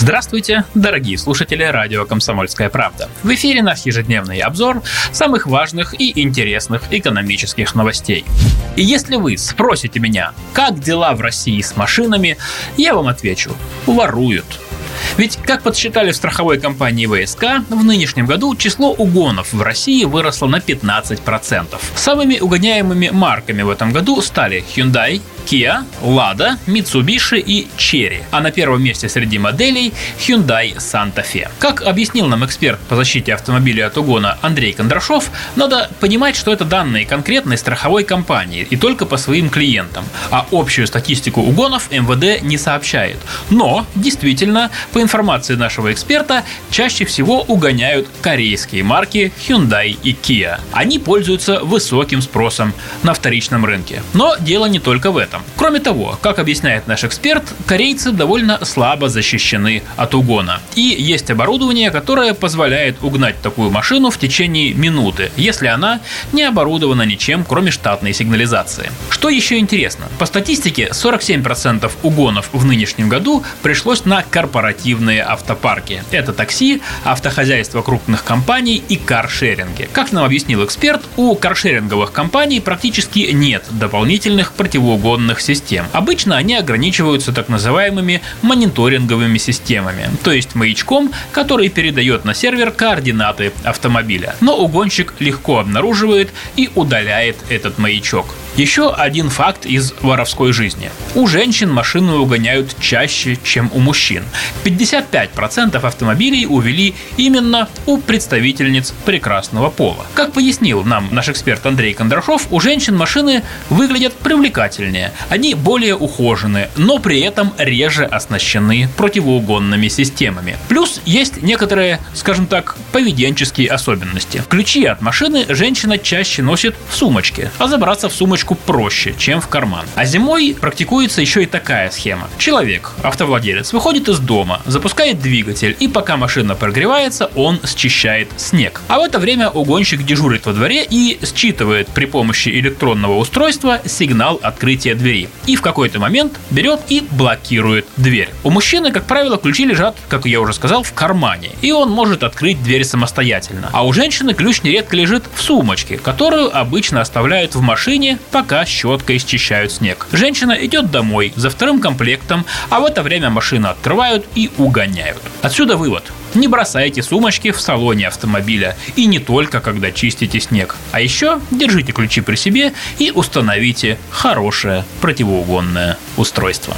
Здравствуйте, дорогие слушатели радио «Комсомольская правда». В эфире наш ежедневный обзор самых важных и интересных экономических новостей. И если вы спросите меня, как дела в России с машинами, я вам отвечу – воруют. Ведь, как подсчитали в страховой компании ВСК, в нынешнем году число угонов в России выросло на 15%. Самыми угоняемыми марками в этом году стали Hyundai, Kia, Lada, Mitsubishi и Cherry. А на первом месте среди моделей Hyundai Santa Fe. Как объяснил нам эксперт по защите автомобиля от угона Андрей Кондрашов, надо понимать, что это данные конкретной страховой компании и только по своим клиентам. А общую статистику угонов МВД не сообщает. Но, действительно, по информации нашего эксперта, чаще всего угоняют корейские марки Hyundai и Kia. Они пользуются высоким спросом на вторичном рынке. Но дело не только в этом этом. Кроме того, как объясняет наш эксперт, корейцы довольно слабо защищены от угона. И есть оборудование, которое позволяет угнать такую машину в течение минуты, если она не оборудована ничем, кроме штатной сигнализации. Что еще интересно? По статистике, 47% угонов в нынешнем году пришлось на корпоративные автопарки. Это такси, автохозяйство крупных компаний и каршеринги. Как нам объяснил эксперт, у каршеринговых компаний практически нет дополнительных противоугонных информационных систем. Обычно они ограничиваются так называемыми мониторинговыми системами, то есть маячком, который передает на сервер координаты автомобиля. Но угонщик легко обнаруживает и удаляет этот маячок. Еще один факт из воровской жизни. У женщин машины угоняют чаще, чем у мужчин. 55% автомобилей увели именно у представительниц прекрасного пола. Как пояснил нам наш эксперт Андрей Кондрашов, у женщин машины выглядят привлекательнее. Они более ухожены, но при этом реже оснащены противоугонными системами. Плюс есть некоторые, скажем так, поведенческие особенности. Ключи от машины женщина чаще носит в сумочке, а забраться в сумочку чуточку проще, чем в карман. А зимой практикуется еще и такая схема. Человек, автовладелец, выходит из дома, запускает двигатель, и пока машина прогревается, он счищает снег. А в это время угонщик дежурит во дворе и считывает при помощи электронного устройства сигнал открытия двери. И в какой-то момент берет и блокирует дверь. У мужчины, как правило, ключи лежат, как я уже сказал, в кармане, и он может открыть дверь самостоятельно. А у женщины ключ нередко лежит в сумочке, которую обычно оставляют в машине, пока щеткой счищают снег. Женщина идет домой за вторым комплектом, а в это время машину открывают и угоняют. Отсюда вывод. Не бросайте сумочки в салоне автомобиля. И не только, когда чистите снег. А еще держите ключи при себе и установите хорошее противоугонное устройство.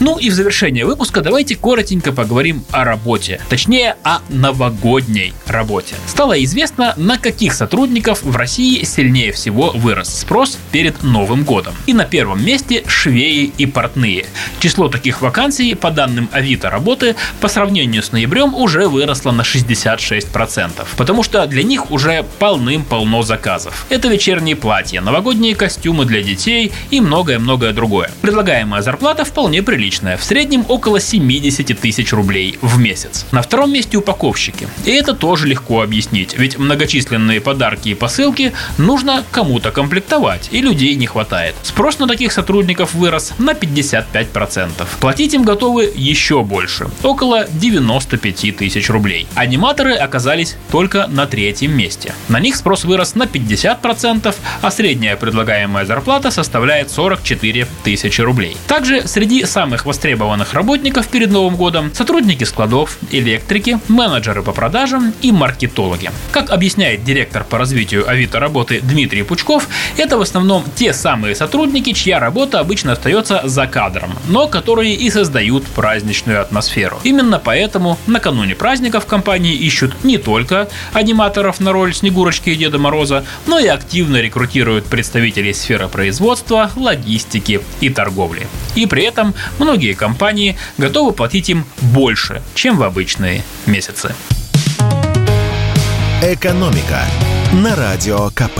Ну и в завершение выпуска давайте коротенько поговорим о работе. Точнее, о новогодней работе. Стало известно, на каких сотрудников в России сильнее всего вырос спрос перед Новым годом. И на первом месте швеи и портные. Число таких вакансий, по данным Авито работы, по сравнению с ноябрем уже выросло на 66%. Потому что для них уже полным-полно заказов. Это вечерние платья, новогодние костюмы для детей и многое-многое другое. Предлагаемая зарплата вполне приличная приличная, в среднем около 70 тысяч рублей в месяц. На втором месте упаковщики. И это тоже легко объяснить, ведь многочисленные подарки и посылки нужно кому-то комплектовать, и людей не хватает. Спрос на таких сотрудников вырос на 55%. Платить им готовы еще больше, около 95 тысяч рублей. Аниматоры оказались только на третьем месте. На них спрос вырос на 50%, а средняя предлагаемая зарплата составляет 44 тысячи рублей. Также среди самых самых востребованных работников перед Новым годом – сотрудники складов, электрики, менеджеры по продажам и маркетологи. Как объясняет директор по развитию Авито работы Дмитрий Пучков, это в основном те самые сотрудники, чья работа обычно остается за кадром, но которые и создают праздничную атмосферу. Именно поэтому накануне праздников компании ищут не только аниматоров на роль Снегурочки и Деда Мороза, но и активно рекрутируют представителей сферы производства, логистики и торговли. И при этом много многие компании готовы платить им больше, чем в обычные месяцы. Экономика на радио КП.